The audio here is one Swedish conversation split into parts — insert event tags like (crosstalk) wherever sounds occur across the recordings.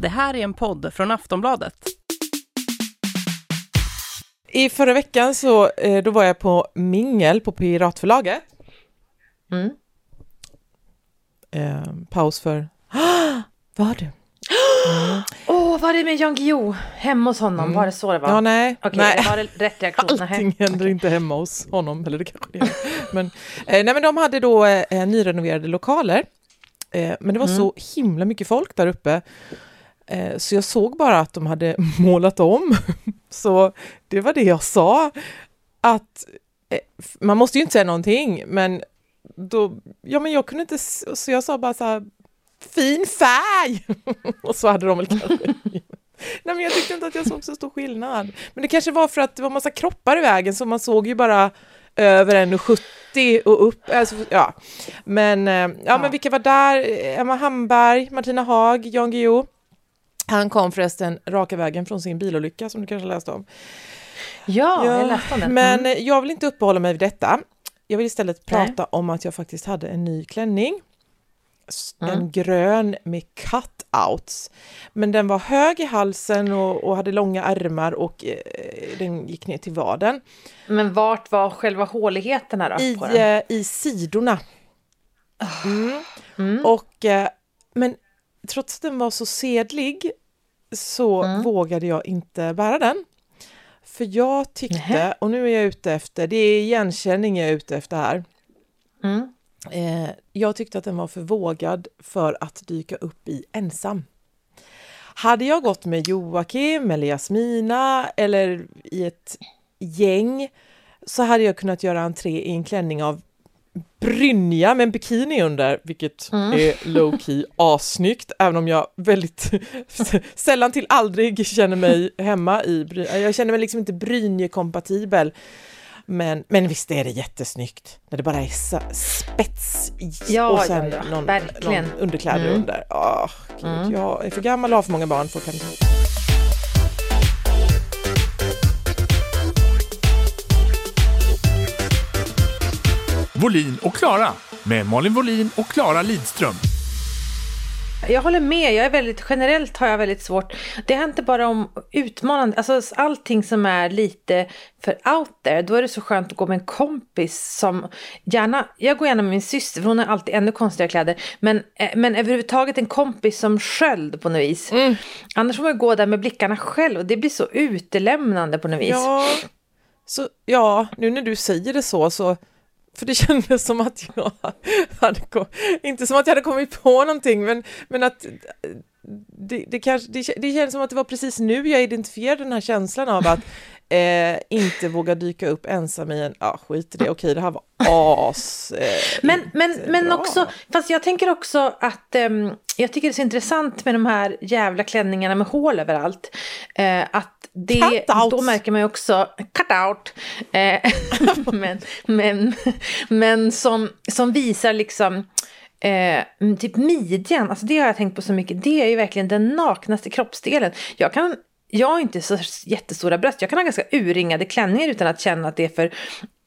Det här är en podd från Aftonbladet. I förra veckan så eh, då var jag på mingel på Piratförlaget. Mm. Eh, paus för... (gasps) Var du? (gasps) Åh, oh, var det med Jan Guillou? Hemma hos honom? Var det så det var? Ja, nej. Okej, nej. var det rätt reaktion? (laughs) Allting Nej. händer inte hemma hos honom, eller det kanske det gör. Men, eh, nej, men de hade då eh, nyrenoverade lokaler. Eh, men det var så himla mycket folk där uppe. Eh, så jag såg bara att de hade (laughs) målat om. (laughs) så det var det jag sa. Att eh, man måste ju inte säga någonting, men då, ja men jag kunde inte, så jag sa bara så här, fin färg! (laughs) och så hade de väl kanske Nej men jag tyckte inte att jag såg så stor skillnad. Men det kanske var för att det var massa kroppar i vägen så man såg ju bara över 1,70 och upp. Alltså, ja. Men, eh, ja, Ja. men vilka var där? Emma Hamberg, Martina Haag, Jan Guillou. Han kom förresten raka vägen från sin bilolycka som du kanske läste om. Ja, jag läste om det. Men Mm. eh, jag vill inte uppehålla mig vid detta. Jag vill istället Nej. prata om att jag faktiskt hade en ny klänning. Mm. En grön med cutouts. Men den var hög i halsen och, och hade långa ärmar och eh, den gick ner till vaden. Men vart var själva håligheterna då? I, på den? eh, i sidorna. Mm. Mm. Och, eh, men trots att den var så sedlig så Mm. vågade jag inte bära den. För jag tyckte, och nu är jag ute efter, det är igenkänning jag är ute efter här. Mm. Eh, jag tyckte att den var för vågad för att dyka upp i ensam. Hade jag gått med Joakim eller Jasmina eller i ett gäng så hade jag kunnat göra entré i en klänning av brynja med en bikini under, vilket Mm. är low key assnyggt, även om jag väldigt (laughs) sällan till aldrig känner mig hemma i brynja. Jag känner mig liksom inte brynjekompatibel. Men, men visst är det jättesnyggt när det bara är spets i Ja, och sen ja, ja. någon, någon underkläder Mm. under. Åh, gud, Mm. Jag är för gammal och har för många barn för att Volin och Klara med Malin Volin och Klara Lidström. Jag håller med, jag är väldigt, generellt har jag väldigt svårt. Det handlar inte bara om utmanande, alltså allting som är lite för out there, då är det så skönt att gå med en kompis som gärna, jag går gärna med min syster för hon har alltid ännu konstigare kläder, men, eh, men överhuvudtaget en kompis som sköld på något vis. Annars får man gå där med blickarna själv och det blir så utelämnande på något vis. Ja, så, ja, nu när du säger det så, så för det (laughs) kändes som att jag hade, inte som att jag hade kommit på någonting, men, men att det, det, kanske, det, det känns som att det var precis nu jag identifierade den här känslan av att (laughs) eh, inte våga dyka upp ensam i en, ja skit i det, okej det här var as. Eh, Men, men, men bra. också, fast jag tänker också att ehm, jag tycker det är så intressant med de här jävla klänningarna med hål överallt. Eh, att det, då märker man ju också, cut out, eh, (laughs) men, men, men som, som visar liksom Eh, typ midjan, alltså det har jag tänkt på så mycket. Det är ju verkligen den naknaste kroppsdelen. Jag kan jag har inte så jättestora bröst. Jag kan ha ganska urringade klänningar utan att känna att det är för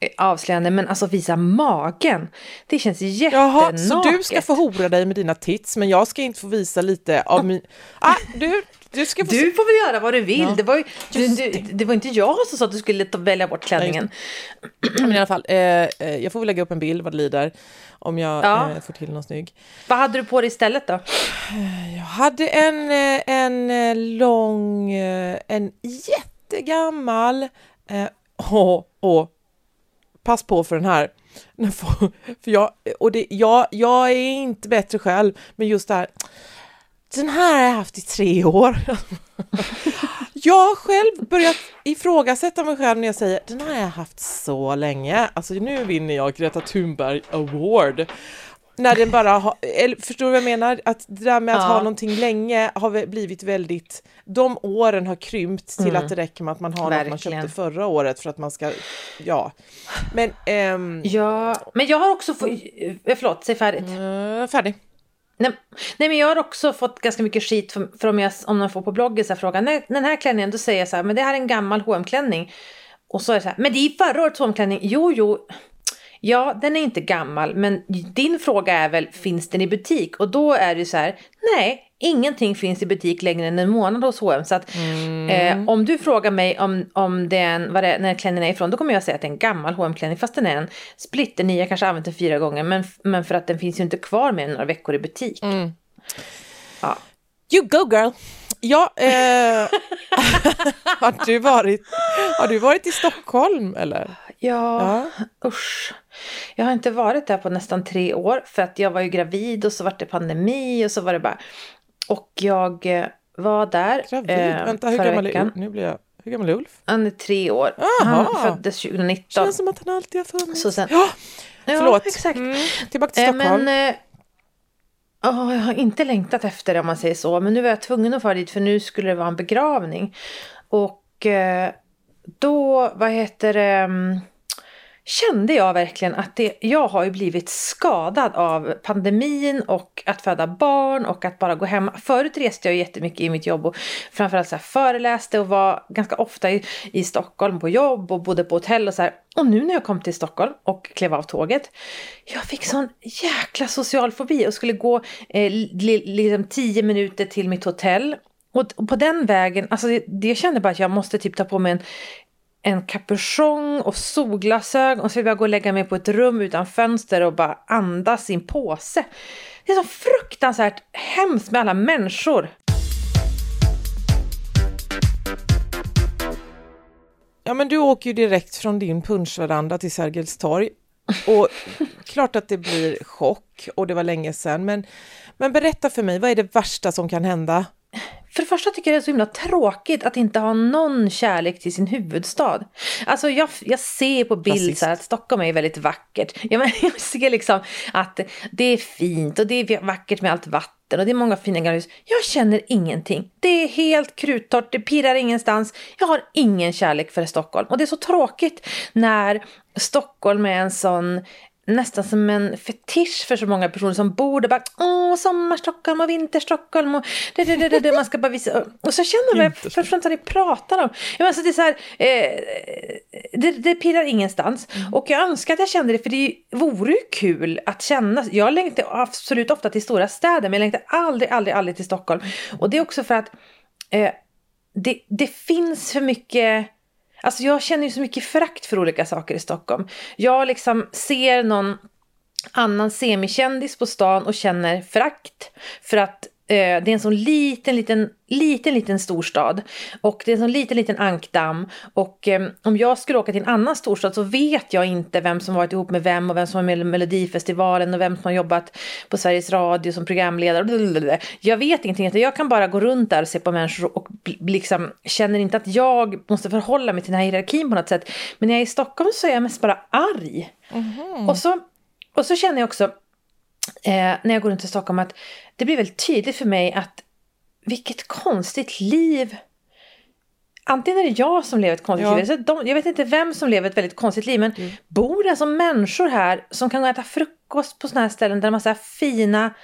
eh, avslöjande. Men alltså visa magen. Det känns jättenaket. Jaha, så du ska få hora dig med dina tits, men jag ska inte få visa lite av min... Ah, du, du ska få. Du får väl göra vad du vill. Ja. Det, var ju, du, du, det var inte jag som sa att du skulle välja bort klänningen. Men i alla fall, eh, eh, jag får väl lägga upp en bild vad det lider om jag Ja. eh, får till någon snygg. Vad hade du på dig istället då? Jag hade en, eh, en eh, lång, eh, en jättegammal, eh, och, och pass på för den här, (laughs) för jag, och det, jag, jag är inte bättre själv, men just det här, den här har jag haft i tre år. Jag har själv börjat ifrågasätta mig själv när jag säger den här har jag haft så länge. Alltså nu vinner jag Greta Thunberg Award. När den bara har, eller förstår du vad jag menar? Att det där med att Ja. ha någonting länge har blivit väldigt, de åren har krympt till att det räcker med att man har något man Mm. Verkligen. köpte förra året för att man ska, ja. Men, ehm, Ja, men jag har också fått... eh, Förlåt, säg färdigt. eh, färdig. Nej, nej, men jag har också fått ganska mycket skit för, för om, jag, om någon får på bloggen så här frågan. Nej, den här klänningen, då säger jag så här, men det här är en gammal hm klänning Och så är det så här, men det är förra årets hm klänning Jo, jo. Ja, den är inte gammal, men din fråga är väl, finns den i butik? Och då är det så här, nej, ingenting finns i butik längre än en månad hos H&M. Så att Mm. eh, om du frågar mig om, om den, vad det, är- när klänningen är ifrån, då kommer jag säga att det är en gammal hm klänning fast den är en splitter ny, jag kanske använt den fyra gånger, men, men för att den finns ju inte kvar mer än några veckor i butik. Mm. Ja. You go girl! Ja, eh, (laughs) har, du varit, har du varit i Stockholm eller? Ja, Ja. usch. Jag har inte varit där på nästan tre år för att jag var ju gravid och så var det pandemi och så var det bara... Och jag eh, var där Gravid? eh, Vänta, hur gammal, är, veckan. Ul- nu blir jag, hur gammal är Ulf? Han är tre år. Jaha. Han föddes 2019. Känns som att han alltid har funnits. Så sen- ja, Ja, förlåt. exakt. Mm, tillbaka till Eh, Stockholm. men... Eh, åh, jag har inte längtat efter det om man säger så. Men nu var jag tvungen att fara dit för nu skulle det vara en begravning. Och eh, då, vad heter det... Kände jag verkligen att det, jag har ju blivit skadad av pandemin och att föda barn och att bara gå hem. Förut reste jag jättemycket i mitt jobb och framförallt så här föreläste och var ganska ofta i, i Stockholm på jobb och bodde på hotell och så här. Och nu när jag kom till Stockholm och klev av tåget, jag fick sån jäkla social fobi och skulle gå eh, li, liksom tio minuter till mitt hotell. Och, på den vägen, alltså det, det jag kände bara att jag måste typ ta på mig en, en kapuschong och solglasögon och så vill jag gå och lägga mig på ett rum utan fönster och bara andas i en påse. Det är så fruktansvärt hemskt med alla människor. Ja, men du åker ju direkt från din punschveranda till Sergels torg. Och (laughs) klart att det blir chock och det var länge sedan. Men, men berätta för mig, vad är det värsta som kan hända? För det första tycker jag det är så himla tråkigt att inte ha någon kärlek till sin huvudstad. Alltså jag, jag ser på bild så att Stockholm är väldigt vackert. Jag, men, (laughs) jag ser liksom att det är fint och det är vackert med allt vatten och det är många fina gamla hus. Jag känner ingenting. Det är helt kruttorrt, det pirrar ingenstans. Jag har ingen kärlek för Stockholm. Och det är så tråkigt när Stockholm är en sån nästan som en fetisch för så många personer som bor där. Bara, Åh, sommar-Stockholm och vinter-Stockholm och det, det, det, det, man ska bara visa. Och så känner man, jag förstår inte vad ni pratar om. Jag menar, alltså, det, är så här, eh, det, det pirrar ingenstans. Och jag önskar att jag kände det, för det vore ju kul att känna. Jag längtar absolut ofta till stora städer, men jag längtar aldrig, aldrig, aldrig till Stockholm. Och det är också för att eh, det, det finns för mycket Alltså jag känner ju så mycket förakt för olika saker i Stockholm. Jag liksom ser någon annan semikändis på stan och känner förakt. För att det är en sån liten, liten, liten, liten storstad. Och det är en sån liten, liten ankdamm. Och eh, om jag skulle åka till en annan storstad så vet jag inte vem som varit ihop med vem och vem som var med i Melodifestivalen och vem som har jobbat på Sveriges Radio som programledare. Jag vet ingenting. Jag kan bara gå runt där och se på människor och liksom känner inte att jag måste förhålla mig till den här hierarkin på något sätt. Men när jag är i Stockholm så är jag mest bara arg. Och, så, och så känner jag också eh, när jag går runt i Stockholm att det blir väldigt tydligt för mig att vilket konstigt liv Antingen är det jag som lever ett konstigt Ja. liv, så de, jag vet inte vem som lever ett väldigt konstigt liv, men bor det alltså människor här som kan äta frukost på såna här ställen där de har så här fina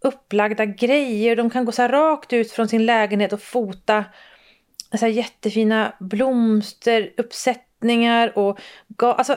upplagda grejer. De kan gå så rakt ut från sin lägenhet och fota så här jättefina blomsteruppsättningar och alltså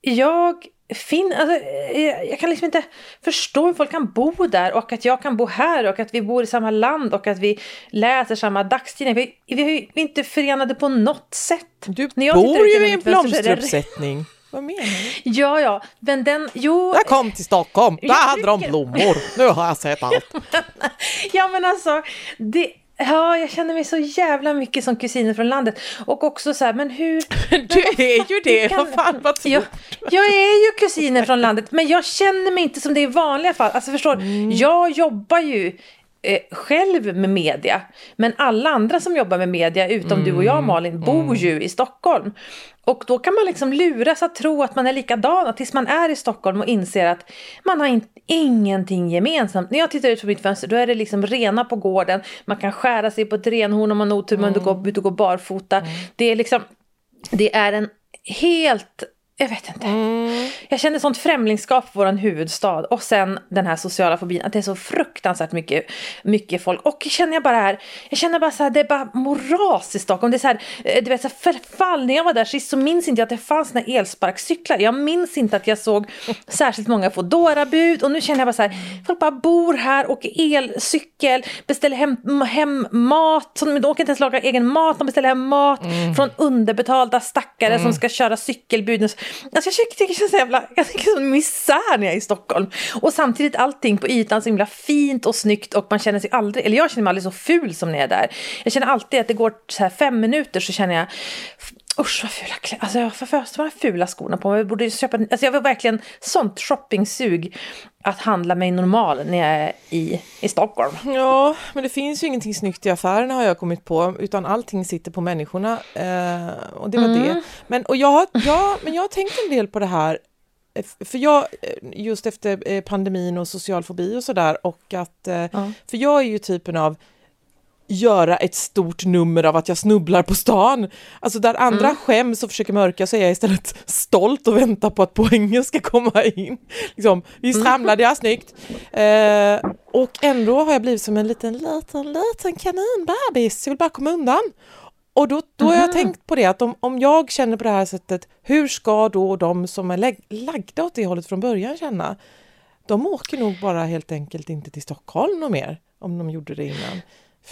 jag fin, alltså, eh, jag kan liksom inte förstå hur folk kan bo där och att jag kan bo här och att vi bor i samma land och att vi läser samma dagstidning. Vi, vi är ju inte förenade på något sätt. Du bor ju i en är blomsteruppsättning. (laughs) Vad menar du? Ja, ja, men den, jo, Jag kom till Stockholm, där hade de (laughs) blommor. Nu har jag sett allt. (laughs) Ja men alltså, det, ja, jag känner mig så jävla mycket som kusiner från landet. Och också så här, men hur... (laughs) Du är ju det, vad fan vad Jag, jag är ju kusiner från landet, men jag känner mig inte som det i vanliga fall. Alltså förstår, Mm. jag jobbar ju eh, själv med media. Men alla andra som jobbar med media, utom du och Mm. jag Malin, bor ju i Stockholm. Och då kan man liksom luras att tro att man är likadana tills man är i Stockholm och inser att man har in, ingenting gemensamt. När jag tittar ut från mitt fönster då är det liksom rena på gården. Man kan skära sig på ett renhorn om man har otur men du går ut och går barfota. Det är liksom, det är en helt jag vet inte. Mm. Jag känner sånt främlingskap för vår huvudstad. Och sen den här sociala fobin, att det är så fruktansvärt mycket, mycket folk. Och känner jag bara här, jag känner bara så här, det är bara moras i Stockholm. Det är så här, eh, du vet, så här förfall. När jag var där sist så minns inte jag att det fanns några elsparkcyklar. Jag minns inte att jag såg särskilt många Foodora-bud. Och nu känner jag bara så här, folk bara bor här, åker elcykel, beställer hem, hem mat. De åker inte ens laga egen mat, de beställer hem mat från underbetalda stackare som ska köra cykelbud. Alltså jag tycker det känns så jävla, jag tycker sån misär när jag är i Stockholm. Och samtidigt allting på ytan så himla fint och snyggt och man känner sig aldrig, eller jag känner mig aldrig så ful som när jag är där. Jag känner alltid att det går så här fem minuter så känner jag Usch vad fula kläder, alltså jag får först de här fula skorna på mig. Jag borde köpa, alltså jag var verkligen sånt shoppingsug att handla mig normal när jag är i, i Stockholm. Ja, men det finns ju ingenting snyggt i affärerna har jag kommit på, utan allting sitter på människorna. Eh, och det var Mm. det. Men, och jag, har- ja, men jag har tänkt en del på det här, eh, för jag, eh, just efter eh, pandemin och social fobi och sådär, och att, eh, Ja. för jag är ju typen av göra ett stort nummer av att jag snubblar på stan. Alltså där andra Mm. skäms och försöker mörka så är jag istället stolt och väntar på att poängen ska komma in. (laughs) Liksom, visst Mm. ramlade jag snyggt. Eh, och ändå har jag blivit som en liten, liten, liten kaninbebis. Jag vill bara komma undan. Och då, då har jag tänkt på det att om, om jag känner på det här sättet, hur ska då de som är lagda åt det hållet från början känna? De åker nog bara helt enkelt inte till Stockholm och mer, om de gjorde det innan.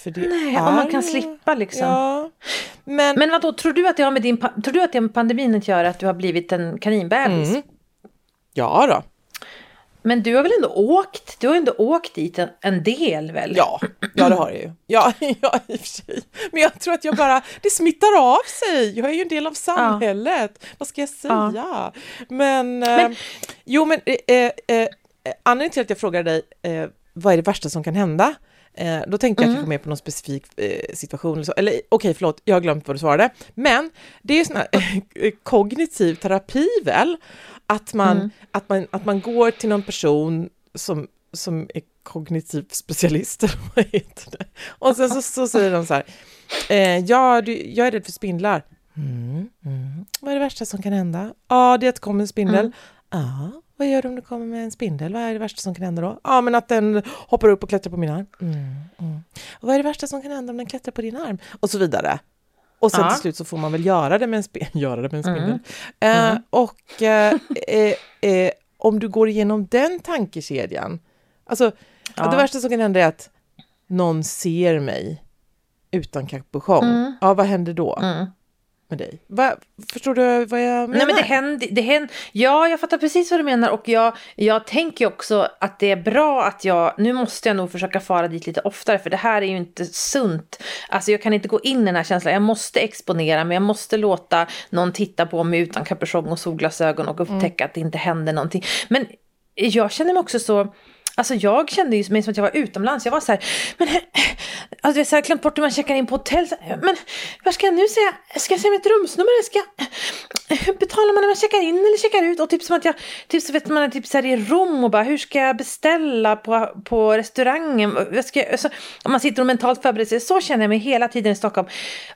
Nej, är, om man kan slippa liksom. Ja. Men, Men vadå, tror du att det har med din, tror du att det med pandemin att göra att du har blivit en kaninbebis? Mm. ja då. Men du har väl ändå åkt, du har ändå åkt dit en, en del väl? Ja, ja det har jag ju. Ja, (laughs) ja, i och för sig. Men jag tror att jag bara, det smittar av sig. Jag är ju en del av samhället. Vad ska jag säga? Men, Men- eh, jo men eh, eh, eh, anledningen till att jag frågar dig eh, vad är det värsta som kan hända? Eh, då tänkte jag kanske mer på någon specifik eh, situation. Eller, så. eller okej, förlåt, jag har glömt vad du svarade. Men det är ju sån här eh, kognitiv terapi väl? Att man, att, man, att man går till någon person som, som är kognitiv specialist, (laughs) eller vad heter det? Och sen så, så säger de så här, eh, ja, du, jag är rädd för spindlar. Mm, mm. Vad är det värsta som kan hända? Ja, det är att det kommer en spindel. Ja, vad gör du om det kommer med en spindel? Vad är det värsta som kan hända då? Ja, men att den hoppar upp och klättrar på min arm. Mm, mm. Vad är det värsta som kan hända om den klättrar på din arm? Och så vidare. Och sen Ja. till slut så får man väl göra det med en, spe- (laughs) göra det med en spindel. Eh, och eh, (laughs) eh, eh, om du går igenom den tankekedjan, alltså ja. Det värsta som kan hända är att någon ser mig utan capuchon. Ja, vad händer då Mm. Med dig? Va, förstår du vad jag menar? Nej men det händer, det händer, ja jag fattar precis vad du menar och jag, jag tänker också att det är bra att jag, nu måste jag nog försöka fara dit lite oftare för det här är ju inte sunt. Alltså jag kan inte gå in i den här känslan, jag måste exponera mig, jag måste låta någon titta på mig utan kapuschong och solglasögon och upptäcka att det inte händer någonting. Men jag känner mig också så, Alltså jag kände ju mig som att jag var utomlands. Jag var så här, men (clears throat) alltså jag har glömt bort hur man checkar in på hotell. Så Men vad ska jag nu säga? Ska jag säga mitt rumsnummer? Ska jag, (clears throat) betalar man när man checkar in eller checkar ut? Och typ som att jag, typ så vet man är typ så här i Rom och bara hur ska jag beställa på, på restaurangen? Vad ska jag, alltså, om man sitter och mentalt förbereder sig. Så känner jag mig hela tiden i Stockholm.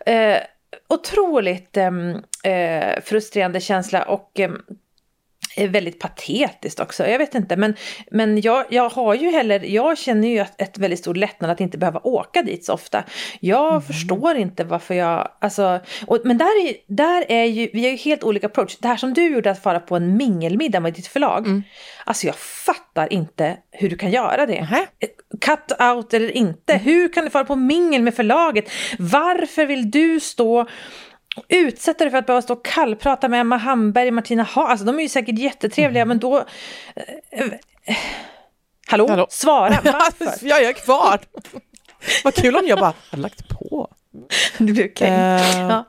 Eh, otroligt ehm, eh, frustrerande känsla och eh, väldigt patetiskt också. Jag vet inte, men, men jag, jag har ju heller, jag känner ju ett, ett väldigt stor lättnad att inte behöva åka dit så ofta. Jag förstår inte varför jag, alltså, och, men där är, där är ju, vi har ju helt olika approach. Det här som du gjorde att fara på en mingelmiddag med ditt förlag, alltså jag fattar inte hur du kan göra det. Nähä. Cut out eller inte, hur kan du fara på mingel med förlaget? Varför vill du stå utsätta dig för att behöva stå och kallprata med Emma Hamberg och Martina Ha. Alltså de är ju säkert jättetrevliga men då... Eh, eh, hallå? Hallå? Svara, (laughs) varför? jag är kvar! Vad kul om jag bara hade lagt på. (laughs) Det blir okej. Eh, Ja.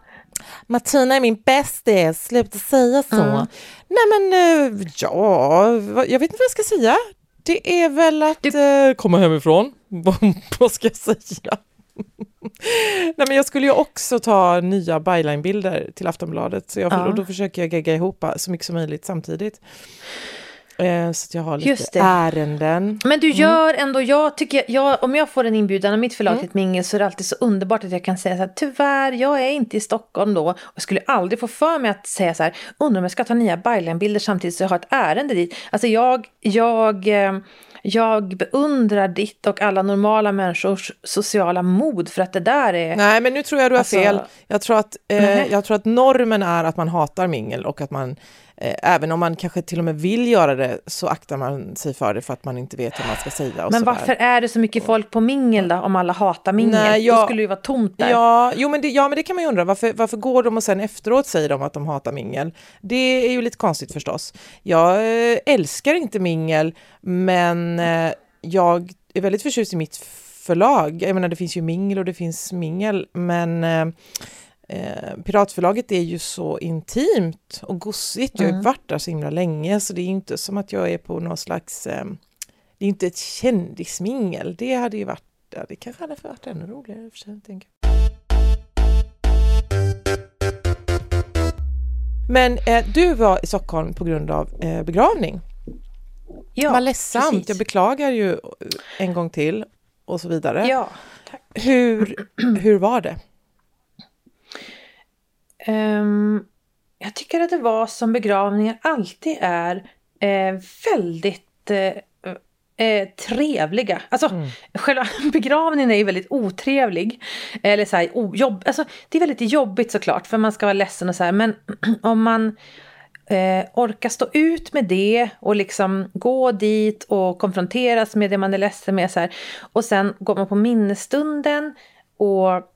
Martina är min bästis, sluta säga så. Mm. Nej men eh, ja, jag vet inte vad jag ska säga. Det är väl att eh, komma hemifrån. (laughs) Vad ska jag säga? (laughs) Nej men jag skulle ju också ta nya byline-bilder till Aftonbladet så jag, Ja. och då försöker jag gegga ihop så mycket som möjligt samtidigt. Eh, så att jag har lite ärenden. Men Mm. du gör ändå, jag tycker, jag, om jag får en inbjudan av mitt förlag till ett mingel så är det alltid så underbart att jag kan säga så här, tyvärr, jag är inte i Stockholm då. Och skulle aldrig få för mig att säga så här, undrar om jag ska ta nya Baylan-bilder samtidigt så jag har ett ärende dit. Alltså jag, jag, eh, jag beundrar ditt och alla normala människors sociala mod för att det där är... Nej, men nu tror jag du har Alltså- fel. Jag tror, att, eh, jag tror att normen är att man hatar mingel och att man, även om man kanske till och med vill göra det, så aktar man sig för det för att man inte vet vad man ska säga. Men varför är det så mycket folk på mingel då, om alla hatar mingel? Nej, Då jag- skulle det ju vara tomt där. Ja, jo, men det, ja, men det kan man ju undra. Varför, varför går de och sen efteråt säger de att de hatar mingel? Det är ju lite konstigt förstås. Jag eh, älskar inte mingel, men eh, jag är väldigt förtjust i mitt förlag. Jag menar, det finns ju mingel och det finns mingel, men eh, Piratförlaget är ju så intimt och gossigt. Jag har Mm. varit där så himla länge, så det är inte som att jag är på någon slags... Eh, det är inte ett kändismingel. Det hade ju varit... Det kanske hade varit ännu roligare för sig, tänker. Men eh, du var i Stockholm på grund av eh, begravning. ja Vad ledsamt, precis. jag beklagar ju en gång till och så vidare. Ja, tack. Hur, hur var det? Ehm, jag tycker att det var som begravningar alltid är eh, väldigt eh, eh, trevliga. Alltså själva (laughs) begravningen är ju väldigt otrevlig. Eller så här, ojobb, alltså, det är väldigt jobbigt såklart för man ska vara ledsen och så här. Men (clears throat) om man eh, orkar stå ut med det och liksom gå dit och konfronteras med det man är ledsen med. Så här. Och sen går man på minnesstunden och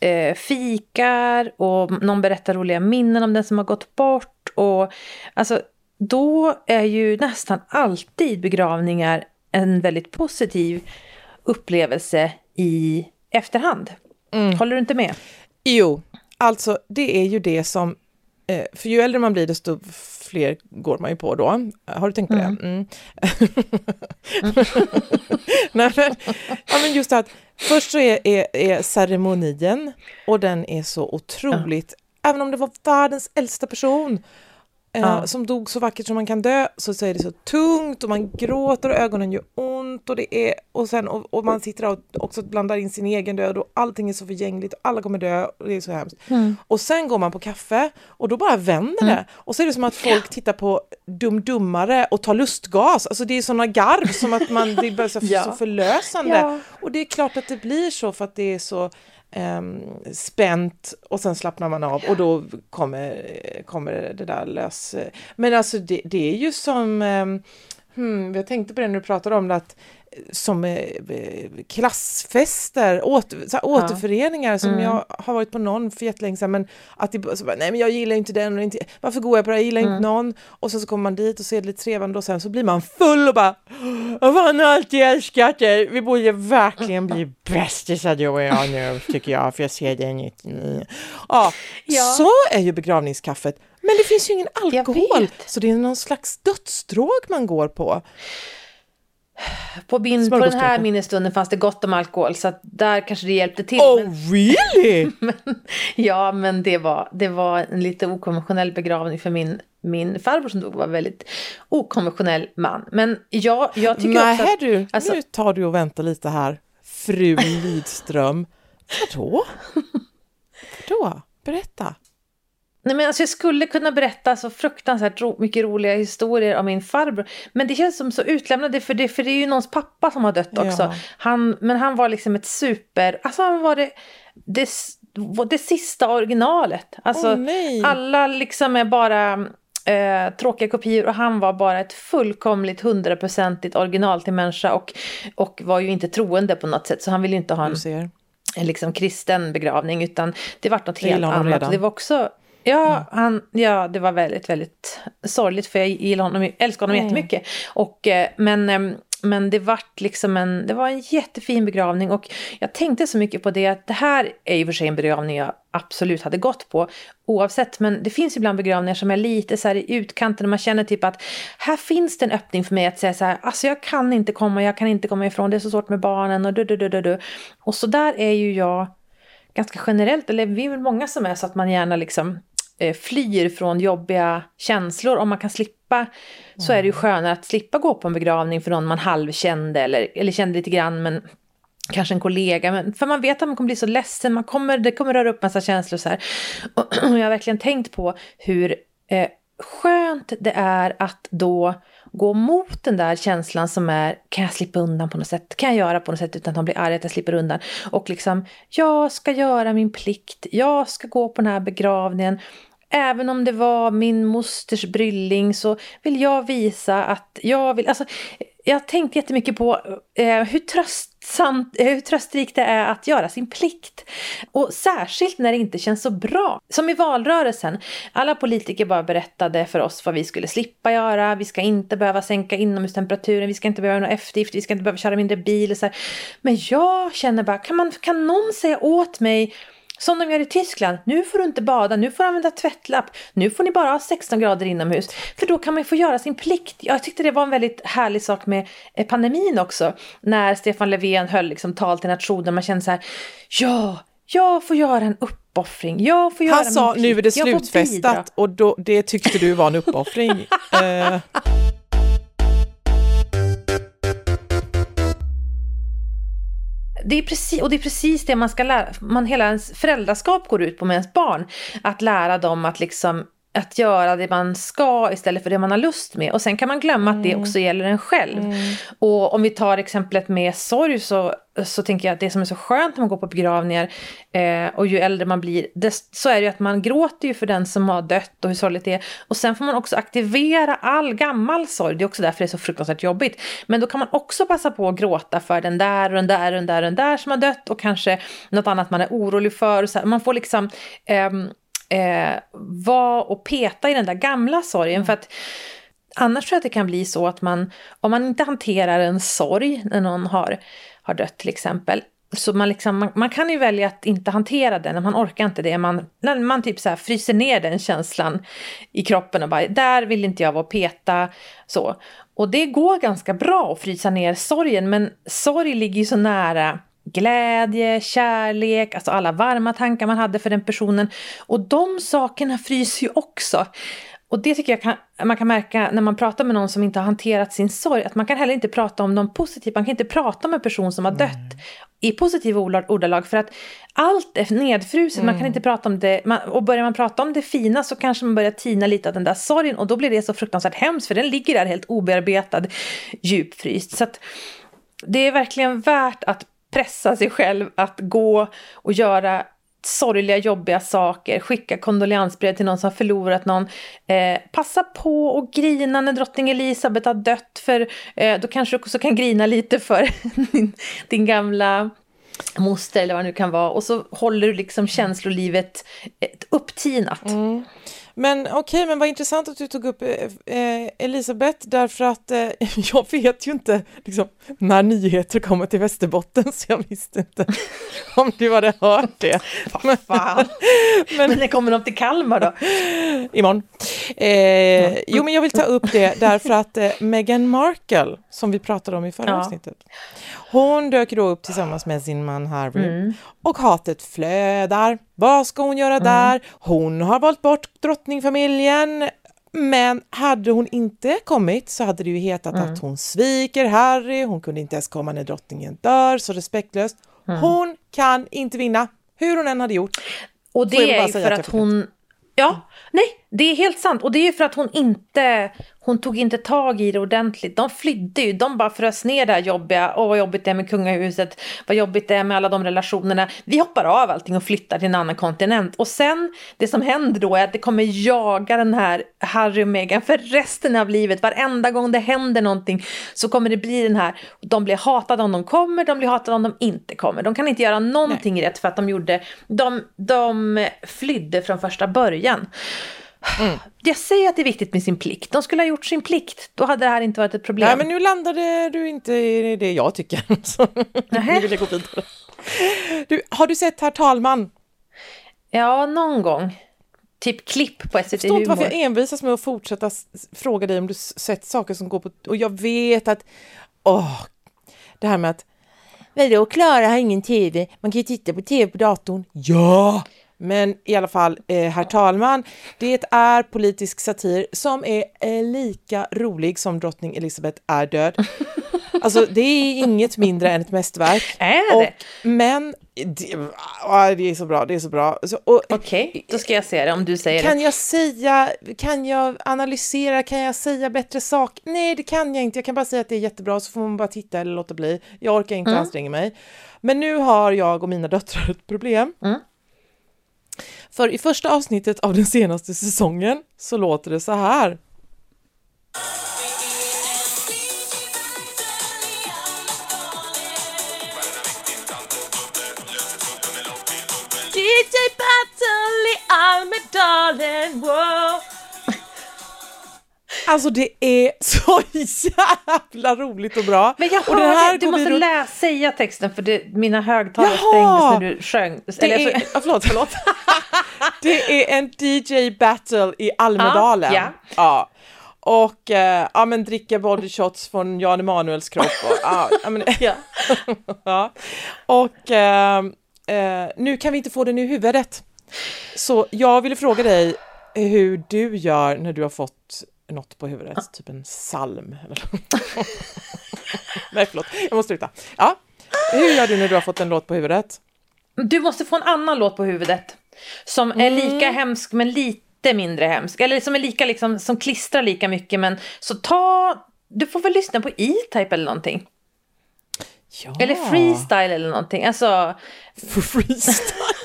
eh, fikar och någon berättar roliga minnen om den som har gått bort. Och, alltså, då är ju nästan alltid begravningar en väldigt positiv upplevelse i efterhand. Håller du inte med? Jo, alltså det är ju det som... Eh, för ju äldre man blir desto fler går man ju på då. Har du tänkt på det? Mm. (laughs) Nej, men, ja, men just att först så är, är, är ceremonien och den är så otroligt... Även om det var världens äldsta person Ja. som dog så vackert som man kan dö så, så är det så tungt och man gråter och ögonen gör ont och det är och sen och, och man sitter och också blandar in sin egen död och allting är så förgängligt och alla kommer dö och det är så hemskt. Och sen går man på kaffe och då bara vänder det och så är det som att folk tittar på Dum Dummare och tar lustgas. Alltså det är sådana garv som att man, det blir så, (laughs) Ja. så förlösande. Ja. Och det är klart att det blir så för att det är så ehm, spänt och sen slappnar man av och då kommer, kommer det där lös. Eh, men alltså det, det är ju som, um, hmm, jag tänkte på det när du pratade om det, att som eh, eh, klassfester, åter, så här, återföreningar som Mm. jag har varit på någon för jättelänge sedan men att det så bara, nej men jag gillar inte den och inte, varför går jag på det, jag gillar Mm. inte någon och sen så kommer man dit och så är det lite trevande och sen så blir man full och bara jag har alltid älskat dig, vi borde verkligen bli (laughs) bästisar du och jag nu tycker jag för jag ser dig nytt. Ja, Ja. så är ju begravningskaffet men det finns ju ingen alkohol så det är någon slags dödsdrog man går på. På, min, på den här minnesstunden fanns det gott om alkohol så där kanske det hjälpte till. Oh Men, really? (laughs) ja, men det var, det var en lite okonventionell begravning för min, min farbror som dog var en väldigt okonventionell man. Men jag, jag tycker också Nej att, du, alltså- nu tar du och väntar lite här. Fru Lidström. (laughs) Vadå? Vadå? Berätta. Nej, men alltså jag skulle kunna berätta så fruktansvärt ro, mycket roliga historier om min farbror. Men det känns som så utlämnande för det, för det är ju någons pappa som har dött också. Ja. Han, men han var liksom ett super... Alltså han var det, det, det sista originalet. Alltså nej. alla liksom är bara eh, tråkiga kopior och han var bara ett fullkomligt hundraprocentigt original till människa och, och var ju inte troende på något sätt så han ville ju inte ha en liksom kristen begravning utan det var något helt annat. redan. Det var också, ja, han, ja, det var väldigt, väldigt sorgligt för jag gillar honom, jag älskar honom Mm. jättemycket. Och, eh, men, ehm, men det vart liksom en, det var en jättefin begravning och jag tänkte så mycket på det att det här är ju för sig en begravning jag absolut hade gått på oavsett men det finns ibland begravningar som är lite så här i utkanten och man känner typ att här finns det en öppning för mig att säga så här alltså jag kan inte komma, jag kan inte komma ifrån, det är så svårt med barnen och du, du, du, du, du. Och så där är ju jag ganska generellt, eller vi är väl många som är så att man gärna liksom flyr från jobbiga känslor, om man kan slippa så är det ju skönare att slippa gå på en begravning för någon man halvkände eller, eller kände lite grann men kanske en kollega, men, för man vet att man kommer bli så ledsen, man kommer, det kommer röra upp massa känslor så här. Och, och (clears throat) jag har verkligen tänkt på hur eh, skönt det är att då gå mot den där känslan som är, kan jag slippa undan på något sätt? Kan jag göra på något sätt utan att de blir arga att jag slipper undan? Och liksom, jag ska göra min plikt, jag ska gå på den här begravningen. Även om det var min mosters brylling så vill jag visa att jag vill, alltså jag har tänkt jättemycket på eh, hur, tröstsamt, eh, hur tröstrikt det är att göra sin plikt. Och särskilt när det inte känns så bra. Som i valrörelsen. Alla politiker bara berättade för oss vad vi skulle slippa göra. Vi ska inte behöva sänka inomhustemperaturen, vi ska inte behöva någon eftergift, vi ska inte behöva köra mindre bil. Och så här. Men jag känner bara, kan, man, kan någon säga åt mig som de gör i Tyskland. Nu får du inte bada, nu får du använda tvättlapp, nu får ni bara ha 16 grader inomhus. För då kan man få göra sin plikt. Jag tyckte det var en väldigt härlig sak med eh, pandemin också. När Stefan Löfven höll liksom tal till nationen. Man kände så här, ja, jag får göra en uppoffring. Jag får göra Han sa nu är det Jag får bidra." slutfestat och då, det tyckte du var en uppoffring. (laughs) eh, Det är precis, och det är precis det man ska lära, man, hela ens föräldraskap går ut på med ens barn. Att lära dem att liksom att göra det man ska istället för det man har lust med. Och sen kan man glömma att det också gäller en själv. Och om vi tar exemplet med sorg så, så tänker jag att det som är så skönt när man går på begravningar eh, och ju äldre man blir, dess, så är det ju att man gråter ju för den som har dött och hur sorgligt det är. Och sen får man också aktivera all gammal sorg, det är också därför det är så fruktansvärt jobbigt. Men då kan man också passa på att gråta för den där och den där och den där och den där som har dött och kanske något annat man är orolig för. Så. Man får liksom ehm, eh, vara och peta i den där gamla sorgen. För att annars tror jag att det kan bli så att man, om man inte hanterar en sorg när någon har, har dött till exempel, så man, liksom, man, man kan ju välja att inte hantera den, man orkar inte det. Man, när man typ så här fryser ner den känslan i kroppen och bara, där vill inte jag vara och peta. Så. Och det går ganska bra att frysa ner sorgen, men sorg ligger ju så nära glädje, kärlek, alltså alla varma tankar man hade för den personen. Och de sakerna fryser ju också. Och det tycker jag kan, man kan märka när man pratar med någon som inte har hanterat sin sorg, att man kan heller inte prata om dem positivt. Man kan inte prata om en person som har dött i positiva orda- ordalag för att allt är nedfruset. Man kan inte prata om det, man, och börjar man prata om det fina så kanske man börjar tina lite av den där sorgen och då blir det så fruktansvärt hemskt för den ligger där helt obearbetad, djupfryst. Så att det är verkligen värt att pressa sig själv att gå och göra sorgliga, jobbiga saker, skicka kondoleansbrev till någon som har förlorat någon. Eh, passa på och grina när drottning Elisabeth har dött, för eh, då kanske du också kan grina lite för (laughs) din, din gamla moster eller vad det nu kan vara. Och så håller du liksom känslolivet eh, upptinat. upptinat. Men okej, men vad intressant att du tog upp eh, eh, Elisabeth, därför att eh, (laughs) jag vet ju inte liksom, när nyheter kommer till Västerbotten, så jag visste inte (laughs) om du hade hört det. Men, Fan. (laughs) Men när kommer de till Kalmar då? imorgon. Eh, jo, men jag vill ta upp det därför att eh, Meghan Markle, som vi pratade om i förra Ja. avsnittet, hon dök då upp tillsammans med sin man Harry Mm. och hatet flödar. Vad ska hon göra där? Hon har valt bort drottningfamiljen. Men hade hon inte kommit så hade det ju hetat att hon sviker Harry, hon kunde inte ens komma när drottningen dör, så respektlöst. Hon kan inte vinna, hur hon än hade gjort. Och det är ju för att att hon... Ja, nej, det är helt sant. Och det är ju för att hon inte... Hon tog inte tag i det ordentligt. De flydde ju. De bara frös ner det här jobbiga. Åh, vad jobbigt det är med kungahuset. Vad jobbigt det är med alla de relationerna. Vi hoppar av allting och flyttar till en annan kontinent. Och sen, det som händer då är att det kommer jaga den här Harry och Meghan för resten av livet. Varenda gång det händer någonting så kommer det bli den här... De blir hatade om de kommer, de blir hatade om de inte kommer. De kan inte göra någonting rätt för att de gjorde... De, de flydde från första början. Jag säger att det är viktigt med sin plikt. De skulle ha gjort sin plikt. Då hade det här inte varit ett problem. Nej, men nu landade du inte i det jag tycker. (laughs) Så nu vill jag gå vidare. Du, har du sett Herr talman? Ja, någon gång. Typ klipp på SVT Jag förstår inte varför Humor. jag envisas med att fortsätta fråga dig om du sett saker som går på... Och jag vet att... Åh, det här med att... Vadå, Klara har ingen tv? Man kan ju titta på tv på datorn. Ja! Men i alla fall, eh, herr talman, det är politisk satir som är eh, lika rolig som drottning Elizabeth är död. (laughs) Alltså det är inget mindre än ett mästerverk. Är det? Och, men det, ah, det är så bra, det är så bra. Okej, då ska jag se det om du säger kan det. jag säga, kan jag analysera, kan jag säga bättre sak? Nej, det kan jag inte. Jag kan bara säga att det är jättebra, så får man bara titta eller låta bli. Jag orkar inte Mm. anstränga mig. Men nu har jag och mina döttrar ett problem. Mm. För i första avsnittet av den senaste säsongen så låter det så här. DJ Battle i Almedalen, wow! Alltså det är så (laughs) jävla roligt och bra. Men jag och hörde, du går vi måste runt- läsa, säga texten för det, mina högtalare Jaha! sprängdes när du sjöng. Det Eller, är, ja, förlåt, förlåt. (laughs) det är en DJ battle i Almedalen. Ja, ja. Och eh, ja, men dricka body shots från Jan Emanuels kropp. Och, ja, men, (laughs) ja. ja. och eh, eh, nu kan vi inte få den i huvudet. Så jag ville fråga dig hur du gör när du har fått något på huvudet, typ en. Eller... (laughs) Nej, förlåt, jag måste sluta. Ja. Hur gör du när du har fått en låt på huvudet? Du måste få en annan låt på huvudet. Som är lika Mm. hemsk men lite mindre hemsk. Eller som är lika liksom, som klistrar lika mycket men så ta, du får väl lyssna på E-Type eller någonting. Ja. Eller freestyle eller någonting. Alltså, (laughs) freestyle.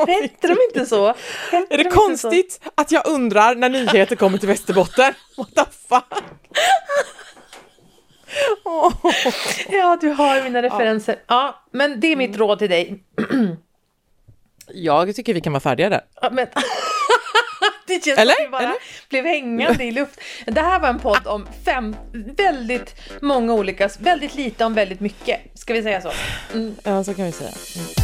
(laughs) hette de inte så? Hette Är de det inte konstigt att jag undrar när nyheter kommer till Västerbotten? (laughs) What the fuck? Så? (laughs) Ja, du har mina referenser. Ja, men det är Mm. mitt råd till dig. Jag tycker vi kan vara färdiga där. Ja, men... Det känns Eller? som att vi bara Eller? blev hängande i luft. Det här var en podd om fem, väldigt många olika, väldigt lite om väldigt mycket. Ska vi säga så? Mm. Ja, så kan vi säga. Mm.